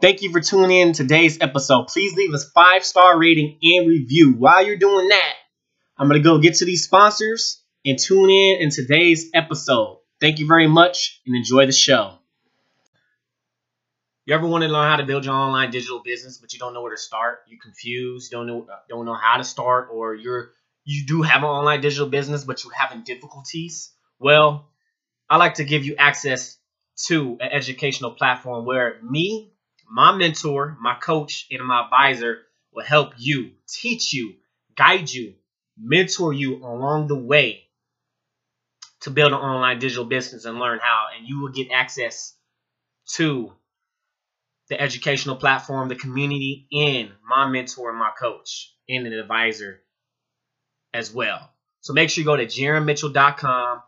Thank you for tuning in today's episode. Please leave us five star rating and review. While you're doing that, I'm gonna go get to these sponsors and tune in in today's episode. Thank you very much and enjoy the show. You ever want to learn how to build your online digital business, but you don't know where to start? You're confused, don't know don't know how to start, or you're you do have an online digital business, but you're having difficulties? Well, I like to give you access to an educational platform where me my mentor, my coach, and my advisor will help you, teach you, guide you, mentor you along the way to build an online digital business and learn how. And you will get access to the educational platform, the community, and my mentor my coach and an advisor as well. So make sure you go to jaronmitchell.com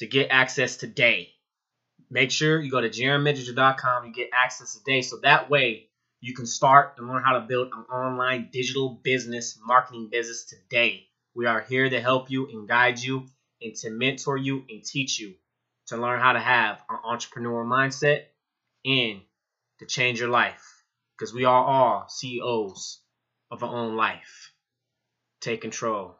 to get access today make sure you go to jaronmitchell.com You get access today. So that way you can start and learn how to build an online digital business, marketing business today. We are here to help you and guide you and to mentor you and teach you to learn how to have an entrepreneurial mindset and to change your life. Because we are all CEOs of our own life. Take control.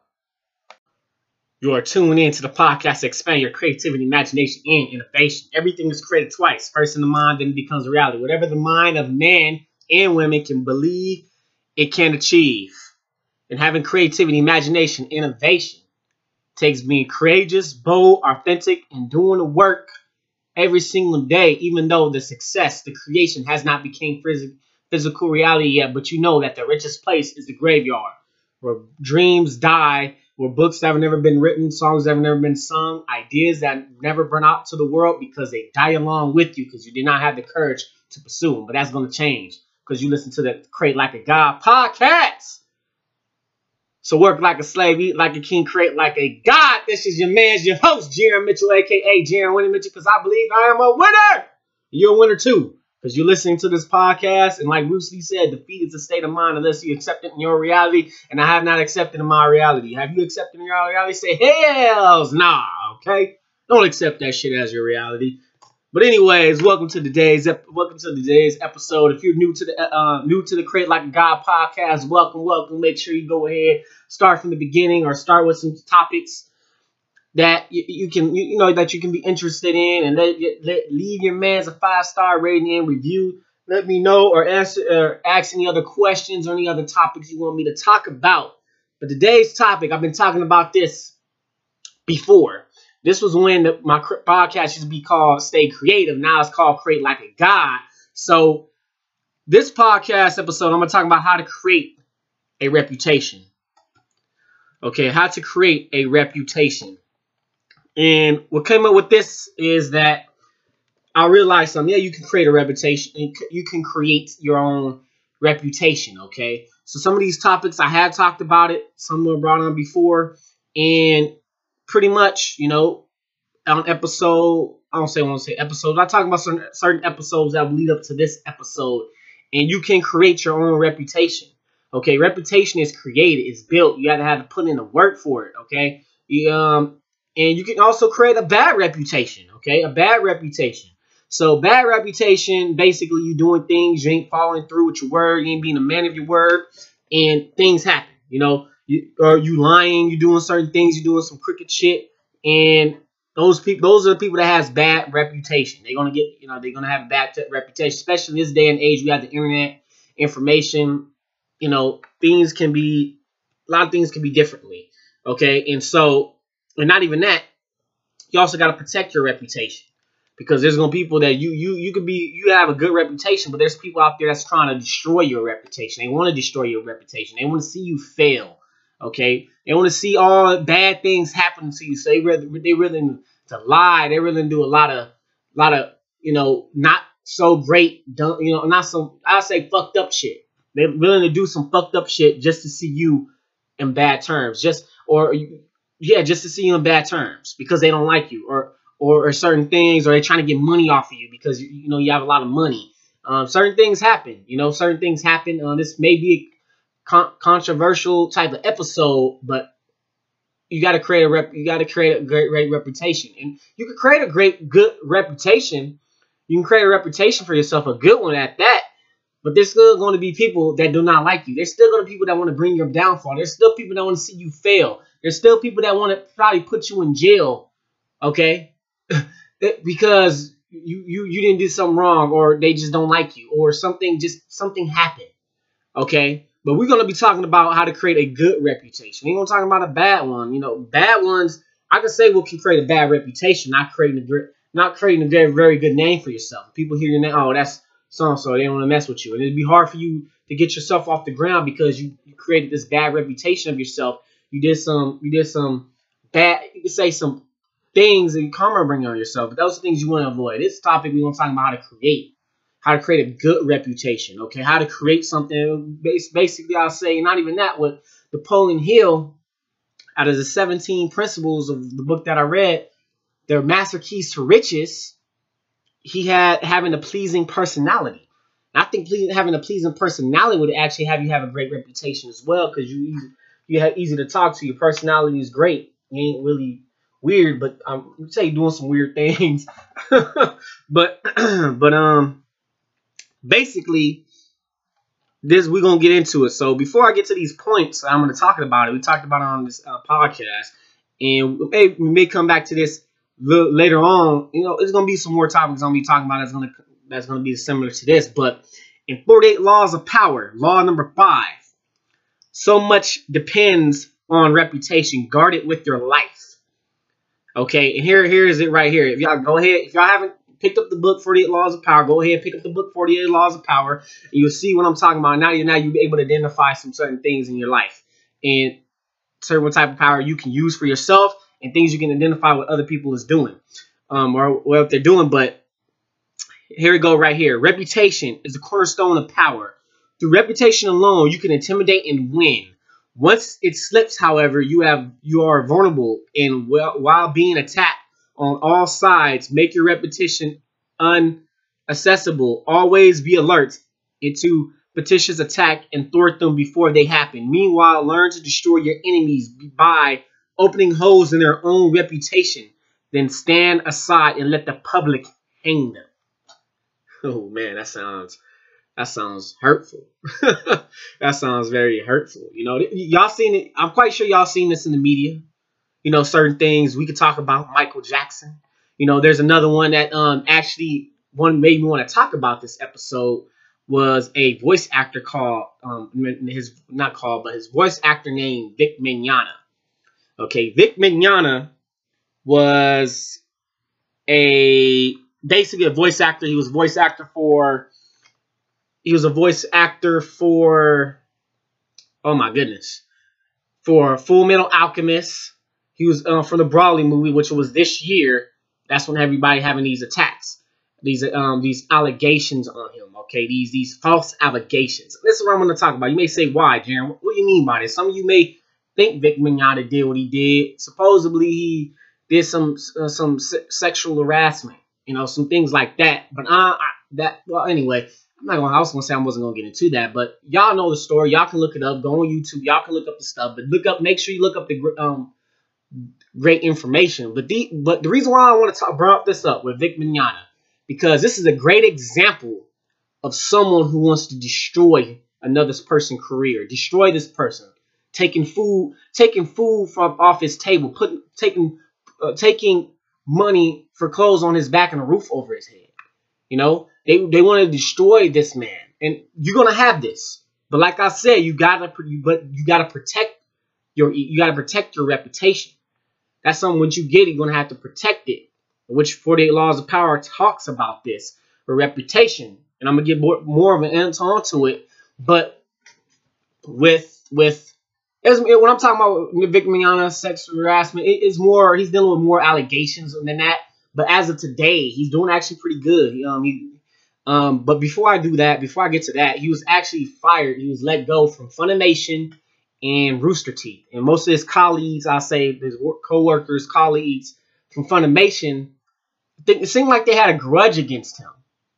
You are tuned in to the podcast to expand your creativity, imagination, and innovation. Everything is created twice. First in the mind, then it becomes reality. Whatever the mind of man and women can believe, it can achieve. And having creativity, imagination, innovation takes being courageous, bold, authentic, and doing the work every single day, even though the success, the creation has not become physical reality yet. But you know that the richest place is the graveyard, where dreams die were books that have never been written, songs that have never been sung, ideas that never burn out to the world because they die along with you because you did not have the courage to pursue them. But that's going to change because you listen to the Create Like a God podcast. So work like a slave, eat like a king, create like a god. This is your man's, your host, Jaron Mitchell, aka Jaron Winnie Mitchell, because I believe I am a winner. You're a winner too because you're listening to this podcast. And like Bruce Lee said, defeat is a state of mind unless you accept it in your reality. And I have not accepted in my reality. Have you accepted in your reality? Say, hells nah, okay? Don't accept that shit as your reality. But anyways, welcome to today's welcome to today's episode. If you're new to the uh, new to the Create Like a God podcast, welcome, welcome. Make sure you go ahead, start from the beginning, or start with some topics that you, you can you, you, know that you can be interested in and let, let leave your man's a five star rating and review. Let me know or answer or ask any other questions or any other topics you want me to talk about. But today's topic i've been talking about this before. This was when the, my podcast used to be called stay creative. Now it's called create like a god. So this podcast episode i'm going to talk about how to create a reputation. Okay how to create a reputation and what came up with this is that I realized something. Yeah, you can create a reputation. You can create your own reputation. Okay. So some of these topics I have talked about it. Some were brought on before, and pretty much, you know, on episode. I don't say I want to say episodes. I talk about certain certain episodes that lead up to this episode, and you can create your own reputation. Okay, reputation is created, it's built. You got to have to put in the work for it. Okay, you, um, and you can also create a bad reputation, okay? A bad reputation. So bad reputation, basically you doing things, you ain't following through with your word, you ain't being a man of your word, and things happen, you know, you, or you lying, you doing certain things, you doing some crooked shit, and those people, those are the people that has bad reputation. They're gonna get, you know, they're gonna have bad reputation, especially this day and age. We have the internet, information, you know, things can be, a lot of things can be differently, okay, and so and not even that, you also got to protect your reputation because there's gonna be people that you you you could be you have a good reputation, but there's people out there that's trying to destroy your reputation. They want to destroy your reputation. They want to see you fail. Okay, they want to see all bad things happen to you. So they really they really to lie. They really do a lot of a lot of you know not so great, you know, not so I say fucked up shit. They're willing to do some fucked up shit just to see you in bad terms, just or yeah, just to see you in bad terms because they don't like you or or, or certain things, or they're trying to get money off of you because you, you know you have a lot of money. Um, certain things happen, you know, certain things happen. Uh, this may be a con- controversial type of episode, but you got to create a rep. You got to create a great, great reputation, and you can create a great, good reputation. You can create a reputation for yourself, a good one at that. But there's still going to be people that do not like you. There's still going to be people that want to bring your downfall. There's still people that want to see you fail. There's still people that want to probably put you in jail. Okay, because you you you didn't do something wrong, or they just don't like you, or something just something happened. Okay, but we're gonna be talking about how to create a good reputation. We ain't gonna talk about a bad one. You know, bad ones. I can say what can create a bad reputation, not creating a not creating a very very good name for yourself. People hear your name, oh, that's so so. They don't want to mess with you, and it'd be hard for you to get yourself off the ground because you created this bad reputation of yourself. You did some, you did some bad. You could say some things and karma bring on yourself. But those are things you want to avoid. This topic we want to talk about how to create, how to create a good reputation. Okay, how to create something. Basically, I'll say not even that. What Napoleon Hill, out of the 17 principles of the book that I read, their master keys to riches. He had having a pleasing personality. And I think having a pleasing personality would actually have you have a great reputation as well because you you have easy to talk to. Your personality is great. You ain't really weird, but I'm um, say doing some weird things. but but um basically this we're gonna get into it. So before I get to these points, I'm gonna talk about it. We talked about it on this uh, podcast, and we may, we may come back to this later on. You know, it's gonna be some more topics I'm gonna be talking about. That's gonna that's gonna be similar to this. But in 48 laws of power, law number five, so much depends on reputation. Guard it with your life. Okay, and here here is it right here. If y'all go ahead, if y'all haven't picked up the book 48 Laws of Power, go ahead and pick up the book 48 Laws of Power, and you'll see what I'm talking about. Now you now you'll be able to identify some certain things in your life and certain type of power you can use for yourself and things you can identify what other people is doing um, or what they're doing. But here we go right here. Reputation is the cornerstone of power. Through reputation alone, you can intimidate and win. Once it slips, however, you have you are vulnerable, and while being attacked on all sides, make your repetition unaccessible. Always be alert into petitions attack and thwart them before they happen. Meanwhile, learn to destroy your enemies by opening holes in their own reputation. Then stand aside and let the public hang them. Oh man, that sounds that sounds hurtful. that sounds very hurtful. You know, y'all seen it. I'm quite sure y'all seen this in the media. You know, certain things we could talk about Michael Jackson. You know, there's another one that um actually one made me want to talk about this episode was a voice actor called um his not called but his voice actor named Vic Mignogna. Okay, Vic Mignogna was a basically a voice actor. He was voice actor for he was a voice actor for oh my goodness for Fullmetal Alchemist. He was uh, the Broly movie, which was this year. That's when everybody having these attacks, these um these allegations on him. Okay, these these false allegations. This is what I'm going to talk about. You may say, why, Jaron? What, do you mean by this? Some of you may think Vic Mignogna did what he did. Supposedly he did some uh, some se sexual harassment, you know, some things like that. But uh, I, that well, anyway, I'm not gonna. I was gonna say I wasn't gonna get into that, but y'all know the story. Y'all can look it up. Go on YouTube. Y'all can look up the stuff. But look up. Make sure you look up the um great information. But the but the reason why I want to talk brought this up with Vic Mignogna because this is a great example of someone who wants to destroy another person's career, destroy this person, taking food, taking food from off his table, putting taking uh, taking money for clothes on his back and a roof over his head. You know, they they want to destroy this man, and you're gonna have this. But like I said, you gotta but you gotta protect your you gotta protect your reputation. That's something once you get you're gonna have to protect it. Which 48 Laws of Power talks about this, for reputation. And I'm gonna get more, more of an answer onto it. But with with when I'm talking about Vic Mignogna sexual harassment, it is more he's dealing with more allegations than that. But as of today, he's doing actually pretty good. Um, he um, but before I do that, before I get to that, he was actually fired. He was let go from Funimation and Rooster Teeth. And most of his colleagues, I say his co-workers, colleagues from Funimation, it seemed like they had a grudge against him.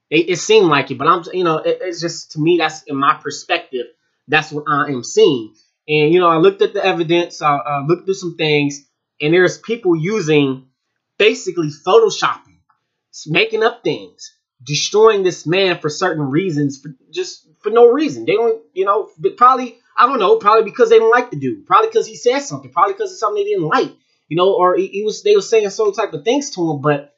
It, it seemed like it, but I'm, you know, it, it's just to me that's in my perspective. That's what I am seeing. And you know, I looked at the evidence. I, I looked through some things, and there's people using basically photoshopping, making up things destroying this man for certain reasons, for just for no reason. They don't, you know, probably I don't know, probably because they don't like the dude, probably because he said something, probably because it's something they didn't like, you know, or he, he was they were saying some type of things to him. But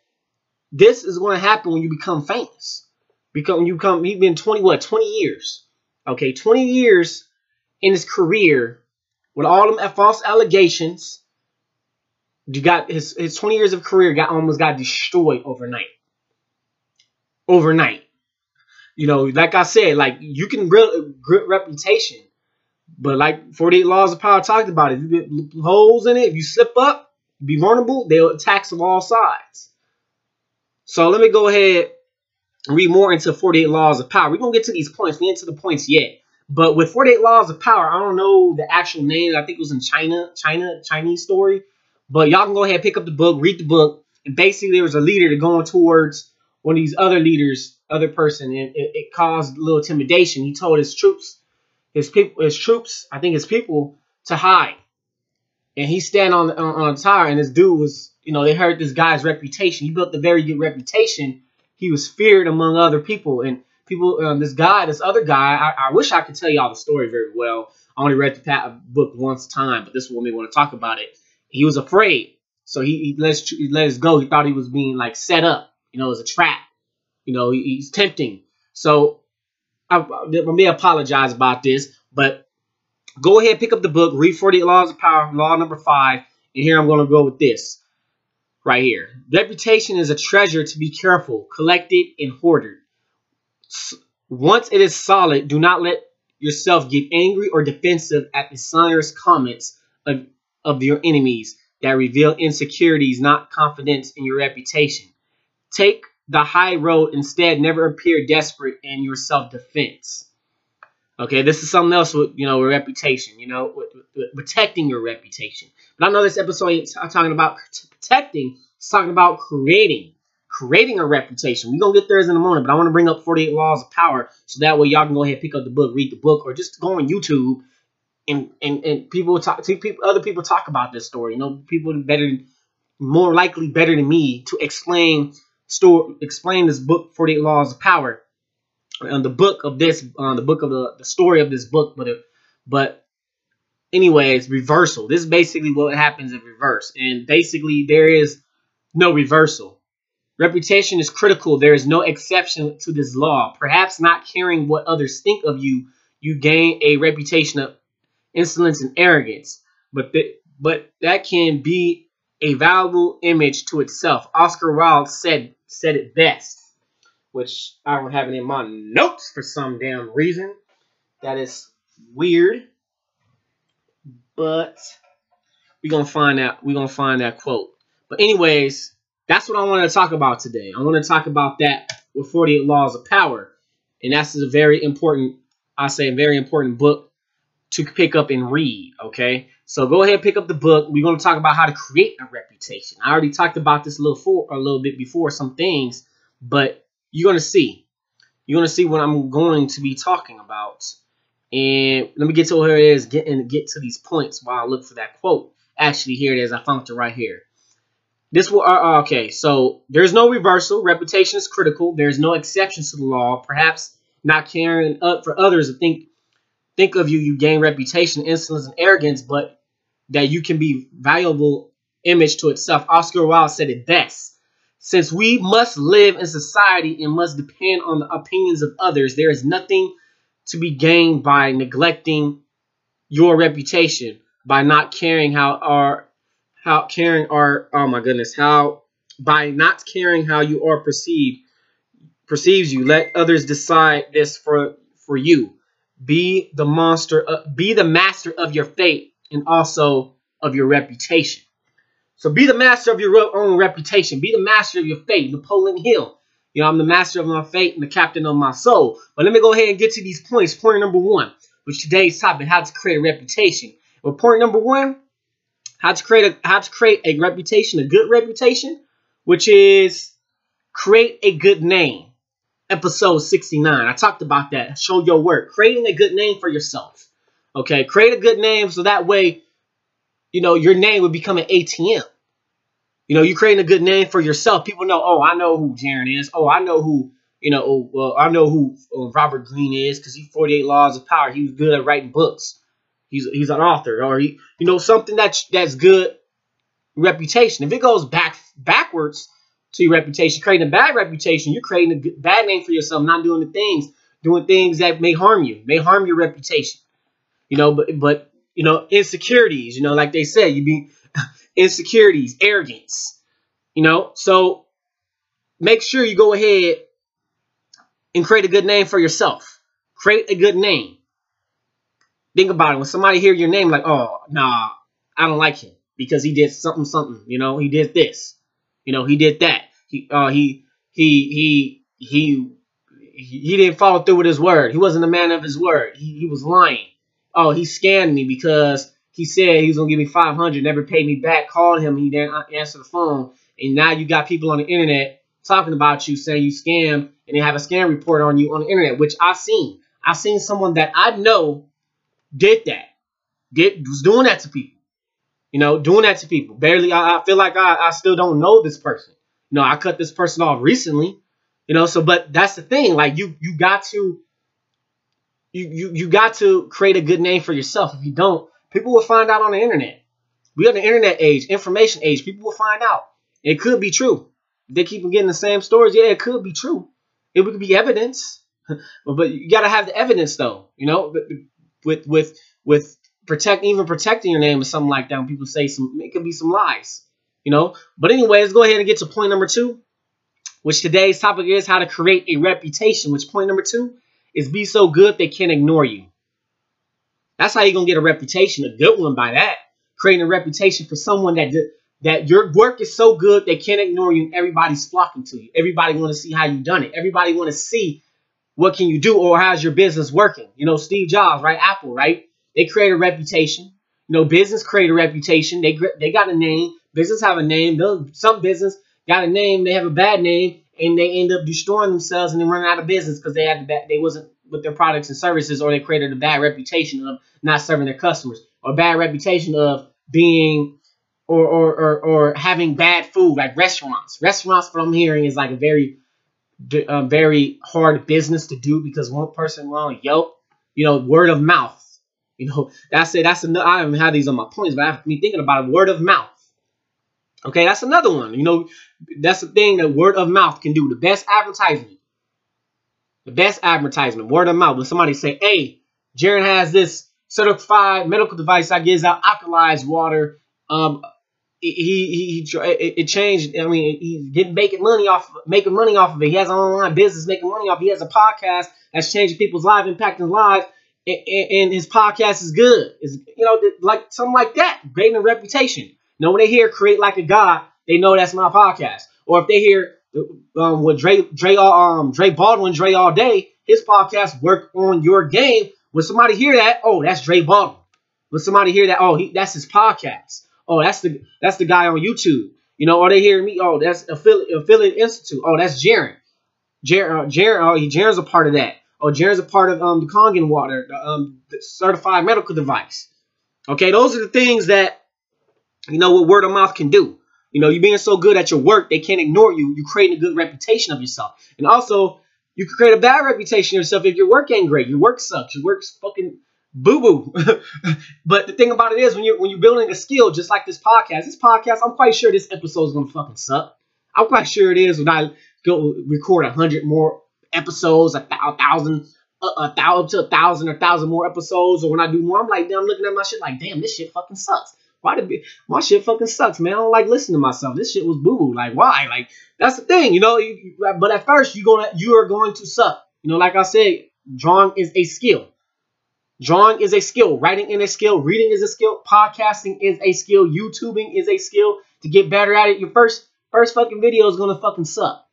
this is going to happen when you become famous. Because when you become, he's been 20 what 20 years, okay, 20 years in his career with all them false allegations. You got his his 20 years of career got almost got destroyed overnight. Overnight. You know, like I said, like you can build good reputation, but like 48 Laws of Power talked about it. If you get holes in it, if you slip up, be vulnerable, they'll attack from all sides. So let me go ahead read more into 48 Laws of Power. We're gonna get to these points. We ain't to the points yet. But with 48 Laws of Power, I don't know the actual name. I think it was in China, China, Chinese story. But y'all can go ahead, pick up the book, read the book. And basically, there was a leader going towards one of these other leaders, other person, and it, it caused a little intimidation. He told his troops, his people, his troops, I think his people, to hide. And he stand on on, on a tower, and this dude was, you know, they heard this guy's reputation. He built a very good reputation. He was feared among other people, and people, um, this guy, this other guy, I, I, wish I could tell y'all the story very well. I only read the book once time, but this one made want to talk about it. He was afraid, so he, he let us, he let us go. He thought he was being like set up, you know, it's a trap. You know, he's tempting. So I, I may apologize about this, but go ahead, pick up the book, read 48 Laws of Power, law number five, and here I'm going to go with this right here. Reputation is a treasure to be careful, collected, and hoarded. Once it is solid, do not let yourself get angry or defensive at the slanderous comments of, of your enemies that reveal insecurities, not confidence in your reputation. Take the high road instead. Never appear desperate in your self-defense. Okay, this is something else with you know reputation. You know, with, with, with protecting your reputation. But I know this episode ain't talking about protecting. It's talking about creating creating a reputation. We're to get there in a moment, but I want to bring up 48 Laws of Power so that way y'all can go ahead pick up the book, read the book, or just go on YouTube and and, and people talk people other people talk about this story. You know, people better more likely better than me to explain store explain this book 48 Laws of Power. On the book of this on uh, the book of the, the story of this book, but it, but anyways, reversal. This is basically what happens in reverse. And basically there is no reversal Reputation is critical. There is no exception to this law. Perhaps not caring what others think of you, you gain a reputation of insolence and arrogance. But but that can be a valuable image to itself. Oscar Wilde said said it best, which I don't have it in my notes for some damn reason. That is weird. But we're gonna find out we're gonna find that quote. But anyways, that's what I want to talk about today. I want to talk about that with 48 Laws of Power. And that's a very important, I say, a very important book to pick up and read. Okay. So go ahead, pick up the book. We're going to talk about how to create a reputation. I already talked about this a little for a little bit before some things, but you're going to see. You're going to see what I'm going to be talking about. And let me get to where it is, get and get to these points while I look for that quote. Actually, here it is. I found it right here. This will, uh, uh, okay, so there's no reversal. Reputation is critical. There's no exceptions to the law. Perhaps not caring up for others to think think of you, you gain reputation, insolence, and arrogance, but that you can be valuable image to itself. Oscar Wilde said it best. Since we must live in society and must depend on the opinions of others, there is nothing to be gained by neglecting your reputation, by not caring how our how caring are oh my goodness how by not caring how you are perceived perceives you let others decide this for for you be the monster uh, be the master of your fate and also of your reputation so be the master of your own reputation be the master of your fate napoleon hill you know i'm the master of my fate and the captain of my soul but let me go ahead and get to these points point number one which today's topic how to create a reputation well point number one how to create a how to create a reputation, a good reputation, which is create a good name. Episode 69. I talked about that. Show your work. Creating a good name for yourself. Okay, create a good name so that way, you know, your name would become an ATM. You know, you're creating a good name for yourself. People know, oh, I know who Jaron is. Oh, I know who you know, oh, well, I know who uh, Robert Greene is because he 48 Laws of Power. He was good at writing books. He's he's an author, or he, you know, something that's that's good reputation. If it goes back backwards to your reputation, creating a bad reputation, you're creating a bad name for yourself, not doing the things, doing things that may harm you, may harm your reputation. You know, but but you know, insecurities, you know, like they said, you be insecurities, arrogance, you know. So make sure you go ahead and create a good name for yourself. Create a good name. Think about it. When somebody hear your name, like, oh, nah, I don't like him because he did something, something. You know, he did this. You know, he did that. He, uh, he, he, he, he, he didn't follow through with his word. He wasn't a man of his word. He, he was lying. Oh, he scammed me because he said he was gonna give me 500, never paid me back. Called him, he didn't uh, answer the phone, and now you got people on the internet talking about you, saying you scam, and they have a scam report on you on the internet, which I've seen. I've seen someone that I know did that, did was doing that to people. You know, doing that to people. Barely, I, I feel like I, I still don't know this person. You know, I cut this person off recently. You know, so but that's the thing. Like you, you got to, you, you, you got to create a good name for yourself. If you don't, people will find out on the internet. We are the internet age, information age. People will find out. It could be true. They keep getting the same stories. Yeah, it could be true. It would be evidence, but you got to have the evidence though. You know, with with with protect even protecting your name or something like that. When people say some, it could be some lies. You know. But anyway, let's go ahead and get to point number two, which today's topic is how to create a reputation. Which point number two is be so good they can't ignore you. That's how you're gonna get a reputation, a good one by that. Creating a reputation for someone that that your work is so good they can't ignore you and everybody's flocking to you. Everybody want to see how you done it. Everybody want to see what can you do or how's your business working. You know, Steve Jobs, right? Apple, right? They create a reputation. You know, business create a reputation. They they got a name. Business have a name. Some business got a name. They have a bad name, and they end up destroying themselves and then running out of business because they had the bad, they wasn't with their products and services, or they created a bad reputation of not serving their customers, or bad reputation of being or, or, or, or having bad food, like restaurants. Restaurants, from hearing, is like a very, uh, very hard business to do because one person wrong, Yelp, you know, word of mouth. You know, that's it. That's another. I don't even have these on my points, but I have me thinking about it. Word of mouth. Okay, that's another one. You know, that's the thing that word of mouth can do. The best advertisement. The best advertisement, word of mouth. When somebody say, "Hey, Jaron has this certified medical device that gives out alkalized water um, he he, he it changed. I mean, he's getting making money off making money off of it. He has an online business making money off. He has a podcast that's changing people's lives, impacting lives, and, and his podcast is good. Is you know like something like that, creating a reputation. Know, when they hear "Create Like a God," they know that's my podcast. Or if they hear um, with Dre Dre um Dre Baldwin Dre all day, his podcast work on your game. When somebody hear that, oh, that's Dre Baldwin. When somebody hear that, oh, he, that's his podcast Oh, that's the that's the guy on YouTube. You know, or they hear me. Oh, that's affiliate affiliate institute. Oh, that's Jaron. Jaron, uh, oh, he, Jaron's a part of that. Oh, Jaron's a part of um the Kangen water, the, um, the certified medical device. Okay, those are the things that you know what word of mouth can do. You know, you're being so good at your work, they can't ignore you. You're creating a good reputation of yourself, and also you can create a bad reputation of yourself if your work ain't great. Your work sucks. Your work's fucking boo boo. but the thing about it is, when you're when you're building a skill, just like this podcast, this podcast, I'm quite sure this episode is gonna fucking suck. I'm quite sure it is when I go record a hundred more episodes, a, th- uh, a thousand, a, a thousand to a thousand or thousand more episodes, or when I do more, I'm like, damn, I'm looking at my shit like, damn, this shit fucking sucks. Why the be, my shit fucking sucks, man? I don't like listening to myself. This shit was boo boo. Like, why? Like, that's the thing, you know. But at first, you gonna you are going to suck. You know, like I said, drawing is a skill. Drawing is a skill. Writing is a skill. Reading is a skill. Podcasting is a skill. YouTubing is a skill. To get better at it, your first first fucking video is gonna fucking suck.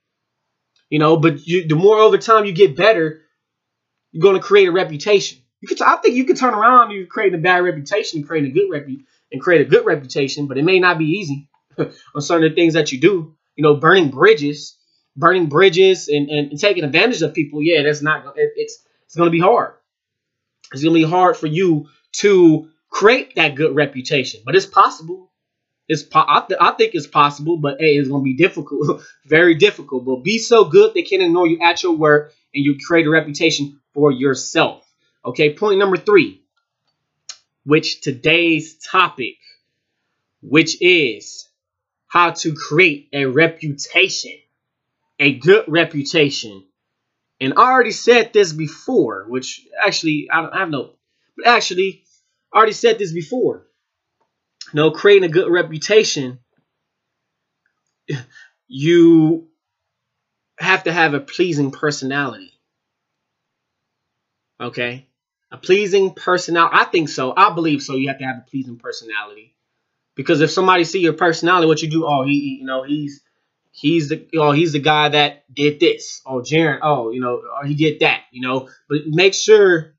You know, but you, the more over time you get better, you're gonna create a reputation. You could, I think you could turn around and create a bad reputation and create a good repu- and create a good reputation, but it may not be easy on certain things that you do. You know, burning bridges, burning bridges, and, and, taking advantage of people. Yeah, that's not. It, it's it's gonna be hard it's gonna be hard for you to create that good reputation, but it's possible. It's po- I, th- I think it's possible, but hey, it's gonna be difficult, very difficult. But be so good they can't ignore you at your work, and you create a reputation for yourself. Okay, point number three, which today's topic, which is how to create a reputation, a good reputation. And I already said this before, which actually I, don't, I have no, but actually I already said this before. You know, creating a good reputation, you have to have a pleasing personality. Okay? A pleasing personality. I think so. I believe so. You have to have a pleasing personality. Because if somebody see your personality, what you do, oh, he, you know, he's he's the oh he's the guy that did this. Oh, Jaron, oh, you know, oh, he did that, you know. But make sure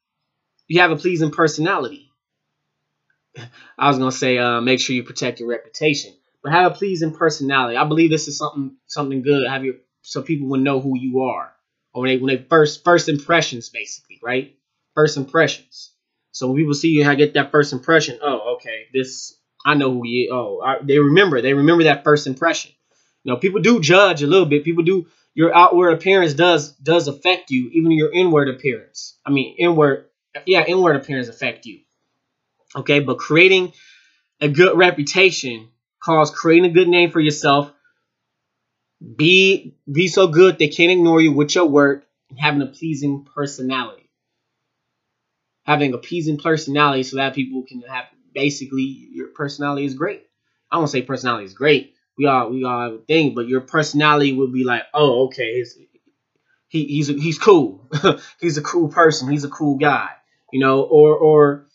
you have a pleasing personality. I was gonna say, uh, make sure you protect your reputation, but have a pleasing personality. I believe this is something something good. Have your so people will know who you are, or when they when they first first impressions, basically, right? First impressions. So when people see you, I get that first impression. Oh, okay, this I know who he. Is. Oh, I, they remember. They remember that first impression. You know, people do judge a little bit. People do. Your outward appearance does does affect you, even your inward appearance. I mean, inward, yeah, inward appearance affect you. Okay, but creating a good reputation calls creating a good name for yourself. Be be so good they can't ignore you with your work and having a pleasing personality. Having a pleasing personality so that people can have basically your personality is great. I won't say personality is great. We all we all have a thing, but your personality would be like, oh, okay, he he's he's cool. he's a cool person. He's a cool guy, you know, or or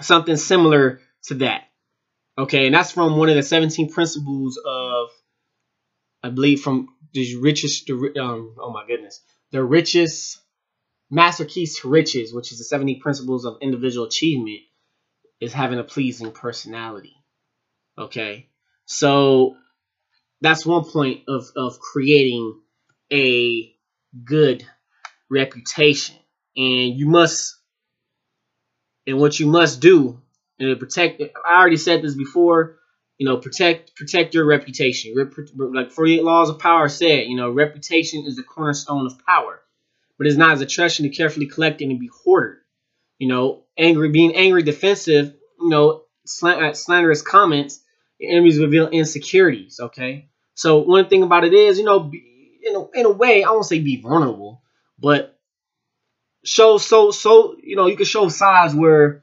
something similar to that. Okay, and that's from one of the 17 principles of, I believe, from the richest, um, oh my goodness, the richest master keys to riches, which is the 70 principles of individual achievement, is having a pleasing personality. Okay, so that's one point of, of creating a good reputation. And you must and what you must do and protect I already said this before, you know, protect protect your reputation. Like 48 laws of power said, you know, reputation is the cornerstone of power. But it's not as a treasure to carefully collect and be hoarded. You know, angry being angry defensive, you know, uh, slanderous comments, enemies reveal insecurities, okay? So one thing about it is, you know, in a, in a way, I won't say be vulnerable, but show so so you know you can show sides where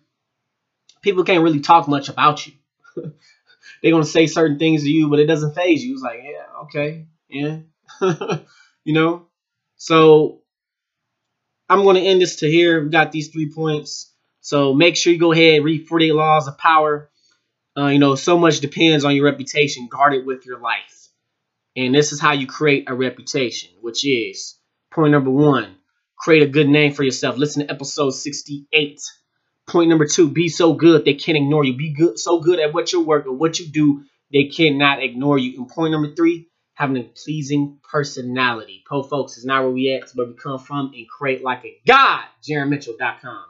people can't really talk much about you. They're gonna say certain things to you, but it doesn't phase you. It's like, yeah, okay, yeah, you know. So I'm gonna end this to here. We got these three points. So make sure you go ahead and read 48 Laws of Power. Uh, you know, so much depends on your reputation. Guard it with your life. And this is how you create a reputation, which is point number one create a good name for yourself. Listen to episode 68. Point number two, be so good they can't ignore you. Be good, so good at what you work or what you do, they cannot ignore you. And point number three, having a pleasing personality. Po folks is not where we at, it's where we come from and create like a god. JaronMitchell.com.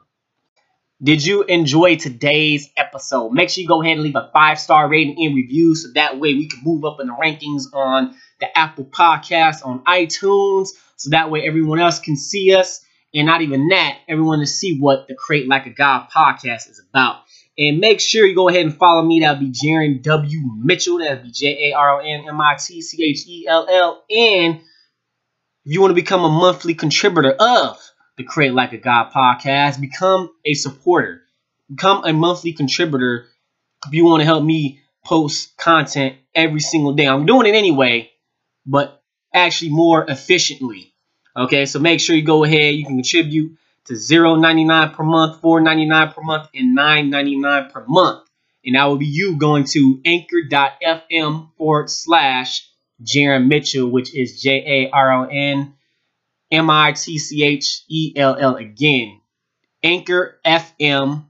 Did you enjoy today's episode? Make sure you go ahead and leave a five star rating and review so that way we can move up in the rankings on the Apple Podcast, on iTunes, so that way everyone else can see us. And not even that, everyone to see what the Create Like a God podcast is about. And make sure you go ahead and follow me. That'll be Jaron W. Mitchell. That'll be J A R O N M I T C H E L L. And if you want to become a monthly contributor of the Create Like a God podcast, become a supporter. Become a monthly contributor if you want to help me post content every single day. I'm doing it anyway, but actually more efficiently. Okay, so make sure you go ahead. You can contribute to 0.99 per month, $4.99 per month, and $9.99 per month. And that will be you going to anchor.fm forward slash Jaron Mitchell, which is J A R O N M I T C H E L L again. Anchor FM,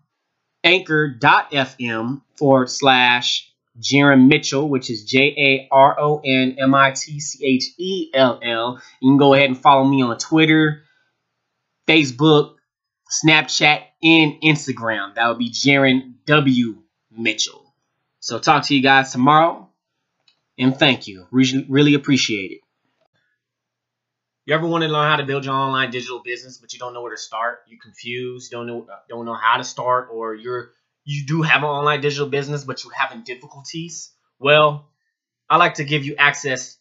anchor.fm forward slash Jaron Mitchell, which is J A R O N M I T C H E L L. You can go ahead and follow me on Twitter, Facebook, Snapchat, and Instagram. That would be Jaron W. Mitchell. So talk to you guys tomorrow. And thank you. Really, appreciate it. You ever want to learn how to build your online digital business, but you don't know where to start? You're confused, don't know don't know how to start, or you're you do have an online digital business, but you're having difficulties. Well, I like to give you access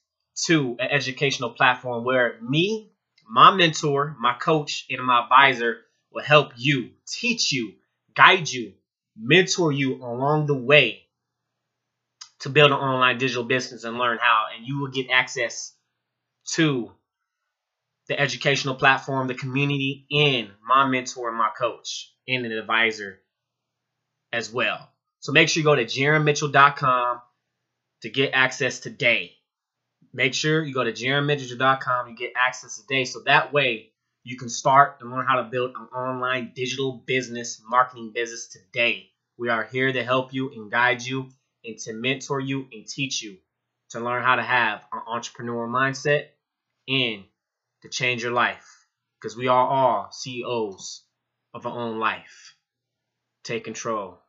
to an educational platform where me, my mentor, my coach, and my advisor will help you, teach you, guide you, mentor you along the way to build an online digital business and learn how. And you will get access to the educational platform, the community, and my mentor my coach and an advisor as well. So make sure you go to jaronmitchell.com to get access today. Make sure you go to jaronmitchell.com and get access today. So that way you can start and learn how to build an online digital business, marketing business today. We are here to help you and guide you and to mentor you and teach you to learn how to have an entrepreneurial mindset and to change your life because we are all CEOs of our own life. Take control.